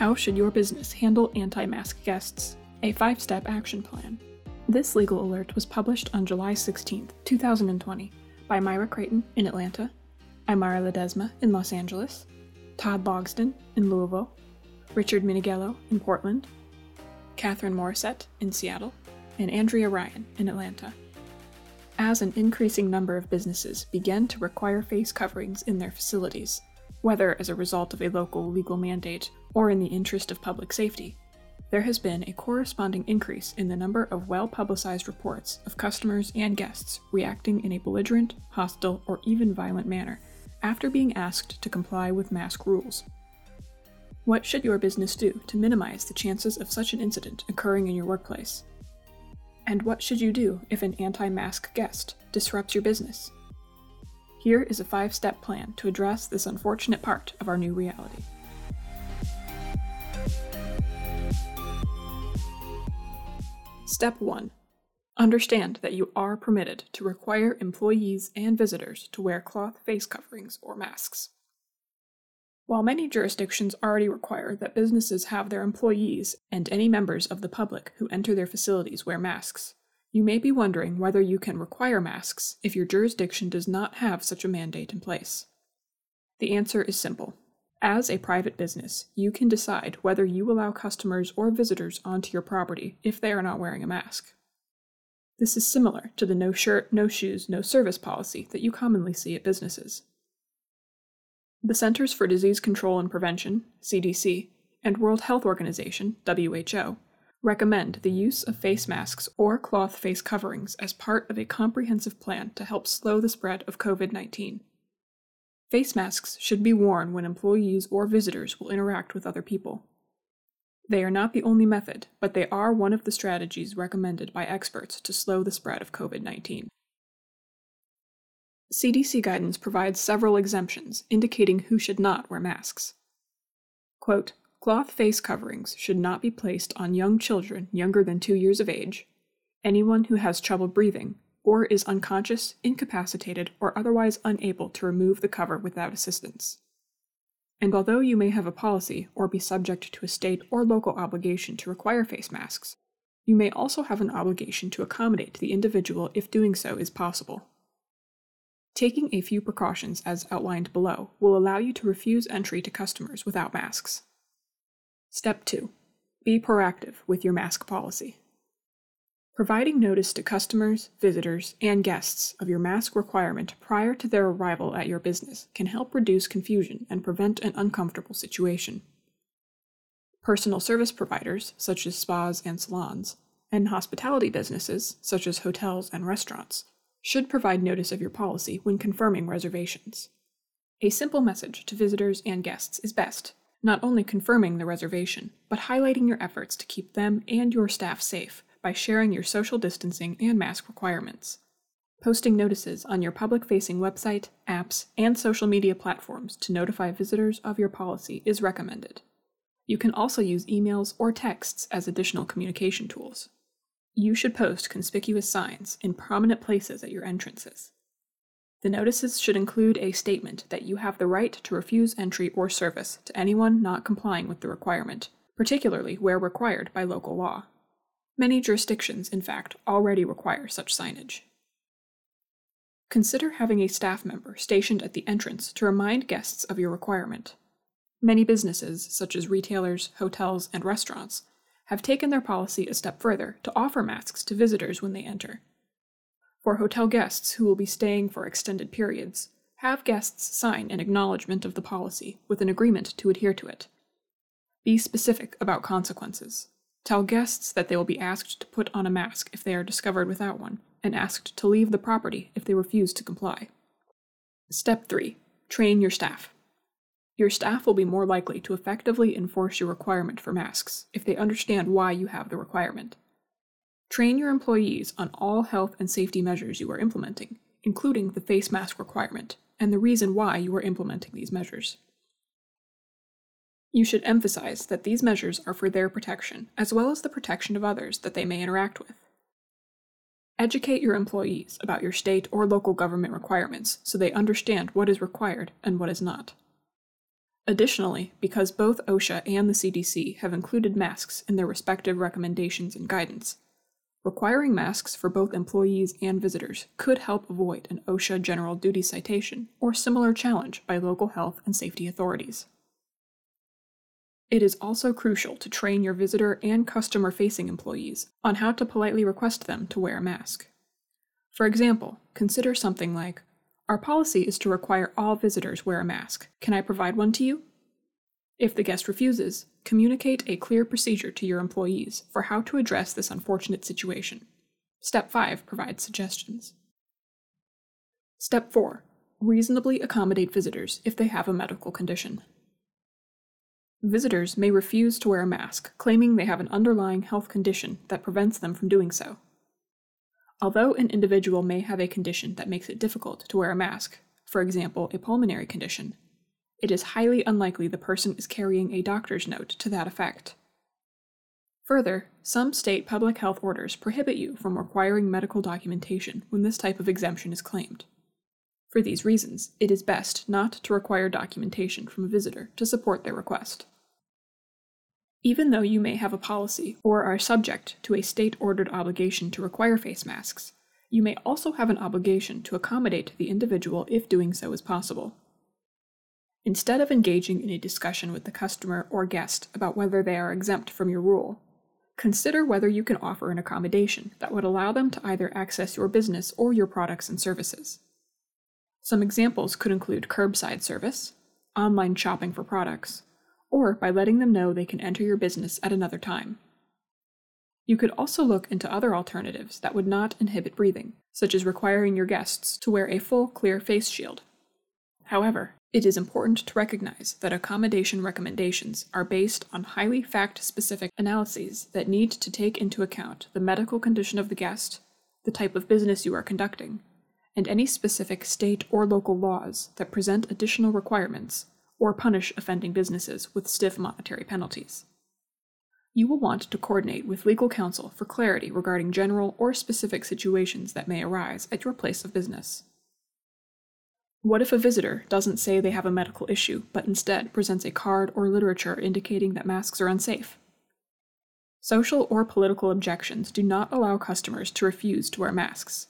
How should your business handle anti mask guests? A five step action plan. This legal alert was published on July 16, 2020, by Myra Creighton in Atlanta, Imara Ledesma in Los Angeles, Todd Logsdon in Louisville, Richard Meneghello in Portland, Catherine Morisset in Seattle, and Andrea Ryan in Atlanta. As an increasing number of businesses began to require face coverings in their facilities, whether as a result of a local legal mandate or in the interest of public safety, there has been a corresponding increase in the number of well publicized reports of customers and guests reacting in a belligerent, hostile, or even violent manner after being asked to comply with mask rules. What should your business do to minimize the chances of such an incident occurring in your workplace? And what should you do if an anti mask guest disrupts your business? Here is a five step plan to address this unfortunate part of our new reality. Step 1 Understand that you are permitted to require employees and visitors to wear cloth face coverings or masks. While many jurisdictions already require that businesses have their employees and any members of the public who enter their facilities wear masks, you may be wondering whether you can require masks if your jurisdiction does not have such a mandate in place. The answer is simple. As a private business, you can decide whether you allow customers or visitors onto your property if they are not wearing a mask. This is similar to the no shirt, no shoes, no service policy that you commonly see at businesses. The Centers for Disease Control and Prevention, CDC, and World Health Organization, WHO, recommend the use of face masks or cloth face coverings as part of a comprehensive plan to help slow the spread of COVID 19. Face masks should be worn when employees or visitors will interact with other people. They are not the only method, but they are one of the strategies recommended by experts to slow the spread of COVID 19. CDC guidance provides several exemptions indicating who should not wear masks. Quote, Cloth face coverings should not be placed on young children younger than two years of age, anyone who has trouble breathing, or is unconscious, incapacitated, or otherwise unable to remove the cover without assistance. And although you may have a policy or be subject to a state or local obligation to require face masks, you may also have an obligation to accommodate the individual if doing so is possible. Taking a few precautions as outlined below will allow you to refuse entry to customers without masks. Step 2 Be proactive with your mask policy. Providing notice to customers, visitors, and guests of your mask requirement prior to their arrival at your business can help reduce confusion and prevent an uncomfortable situation. Personal service providers, such as spas and salons, and hospitality businesses, such as hotels and restaurants, should provide notice of your policy when confirming reservations. A simple message to visitors and guests is best not only confirming the reservation, but highlighting your efforts to keep them and your staff safe by sharing your social distancing and mask requirements. Posting notices on your public facing website, apps, and social media platforms to notify visitors of your policy is recommended. You can also use emails or texts as additional communication tools. You should post conspicuous signs in prominent places at your entrances. The notices should include a statement that you have the right to refuse entry or service to anyone not complying with the requirement, particularly where required by local law. Many jurisdictions, in fact, already require such signage. Consider having a staff member stationed at the entrance to remind guests of your requirement. Many businesses, such as retailers, hotels, and restaurants, have taken their policy a step further to offer masks to visitors when they enter. For hotel guests who will be staying for extended periods, have guests sign an acknowledgement of the policy with an agreement to adhere to it. Be specific about consequences. Tell guests that they will be asked to put on a mask if they are discovered without one, and asked to leave the property if they refuse to comply. Step 3 Train your staff. Your staff will be more likely to effectively enforce your requirement for masks if they understand why you have the requirement. Train your employees on all health and safety measures you are implementing, including the face mask requirement, and the reason why you are implementing these measures. You should emphasize that these measures are for their protection, as well as the protection of others that they may interact with. Educate your employees about your state or local government requirements so they understand what is required and what is not. Additionally, because both OSHA and the CDC have included masks in their respective recommendations and guidance, requiring masks for both employees and visitors could help avoid an OSHA general duty citation or similar challenge by local health and safety authorities. It is also crucial to train your visitor and customer facing employees on how to politely request them to wear a mask. For example, consider something like Our policy is to require all visitors wear a mask. Can I provide one to you? If the guest refuses, communicate a clear procedure to your employees for how to address this unfortunate situation. Step 5 provides suggestions. Step 4 Reasonably accommodate visitors if they have a medical condition. Visitors may refuse to wear a mask, claiming they have an underlying health condition that prevents them from doing so. Although an individual may have a condition that makes it difficult to wear a mask, for example, a pulmonary condition, it is highly unlikely the person is carrying a doctor's note to that effect. Further, some state public health orders prohibit you from requiring medical documentation when this type of exemption is claimed. For these reasons, it is best not to require documentation from a visitor to support their request. Even though you may have a policy or are subject to a state ordered obligation to require face masks, you may also have an obligation to accommodate the individual if doing so is possible. Instead of engaging in a discussion with the customer or guest about whether they are exempt from your rule, consider whether you can offer an accommodation that would allow them to either access your business or your products and services. Some examples could include curbside service, online shopping for products, or by letting them know they can enter your business at another time. You could also look into other alternatives that would not inhibit breathing, such as requiring your guests to wear a full clear face shield. However, it is important to recognize that accommodation recommendations are based on highly fact specific analyses that need to take into account the medical condition of the guest, the type of business you are conducting, and any specific state or local laws that present additional requirements or punish offending businesses with stiff monetary penalties. You will want to coordinate with legal counsel for clarity regarding general or specific situations that may arise at your place of business. What if a visitor doesn't say they have a medical issue, but instead presents a card or literature indicating that masks are unsafe? Social or political objections do not allow customers to refuse to wear masks,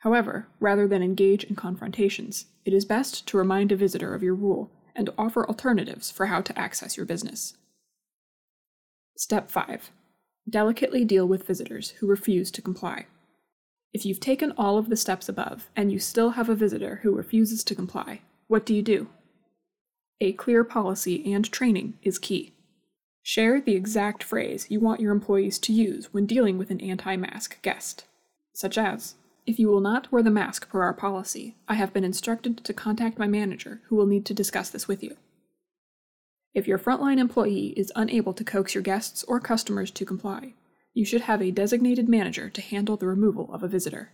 However, rather than engage in confrontations, it is best to remind a visitor of your rule and offer alternatives for how to access your business. Step 5 Delicately deal with visitors who refuse to comply. If you've taken all of the steps above and you still have a visitor who refuses to comply, what do you do? A clear policy and training is key. Share the exact phrase you want your employees to use when dealing with an anti mask guest, such as, if you will not wear the mask per our policy, I have been instructed to contact my manager, who will need to discuss this with you. If your frontline employee is unable to coax your guests or customers to comply, you should have a designated manager to handle the removal of a visitor.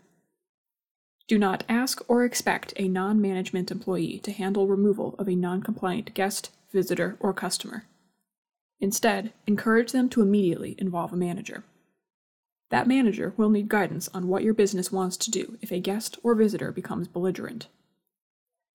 Do not ask or expect a non management employee to handle removal of a non compliant guest, visitor, or customer. Instead, encourage them to immediately involve a manager. That manager will need guidance on what your business wants to do if a guest or visitor becomes belligerent.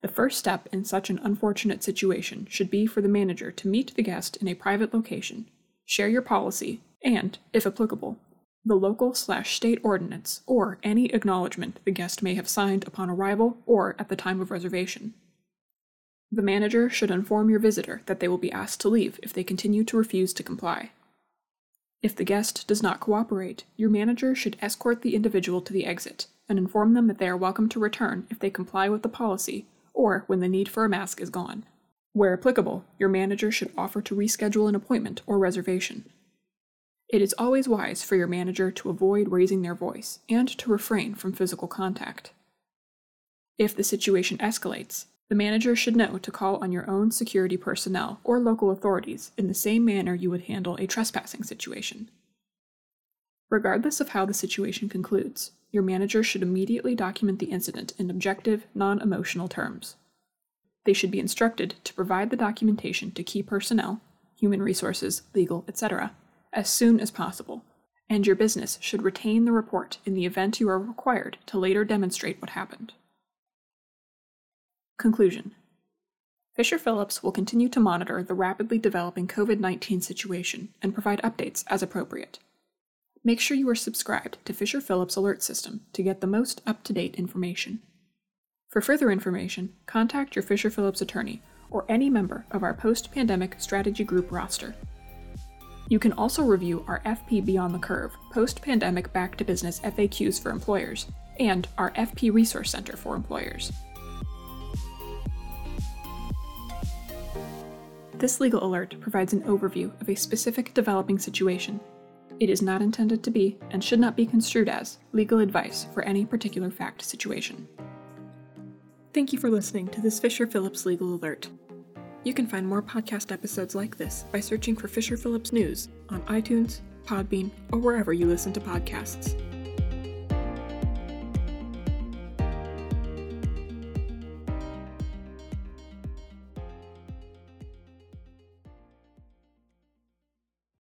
The first step in such an unfortunate situation should be for the manager to meet the guest in a private location, share your policy, and, if applicable, the local slash state ordinance or any acknowledgement the guest may have signed upon arrival or at the time of reservation. The manager should inform your visitor that they will be asked to leave if they continue to refuse to comply. If the guest does not cooperate, your manager should escort the individual to the exit and inform them that they are welcome to return if they comply with the policy or when the need for a mask is gone. Where applicable, your manager should offer to reschedule an appointment or reservation. It is always wise for your manager to avoid raising their voice and to refrain from physical contact. If the situation escalates, the manager should know to call on your own security personnel or local authorities in the same manner you would handle a trespassing situation. Regardless of how the situation concludes, your manager should immediately document the incident in objective, non emotional terms. They should be instructed to provide the documentation to key personnel, human resources, legal, etc., as soon as possible, and your business should retain the report in the event you are required to later demonstrate what happened. Conclusion Fisher Phillips will continue to monitor the rapidly developing COVID 19 situation and provide updates as appropriate. Make sure you are subscribed to Fisher Phillips Alert System to get the most up to date information. For further information, contact your Fisher Phillips attorney or any member of our post pandemic strategy group roster. You can also review our FP Beyond the Curve post pandemic back to business FAQs for employers and our FP Resource Center for employers. This legal alert provides an overview of a specific developing situation. It is not intended to be, and should not be construed as, legal advice for any particular fact situation. Thank you for listening to this Fisher Phillips Legal Alert. You can find more podcast episodes like this by searching for Fisher Phillips News on iTunes, Podbean, or wherever you listen to podcasts.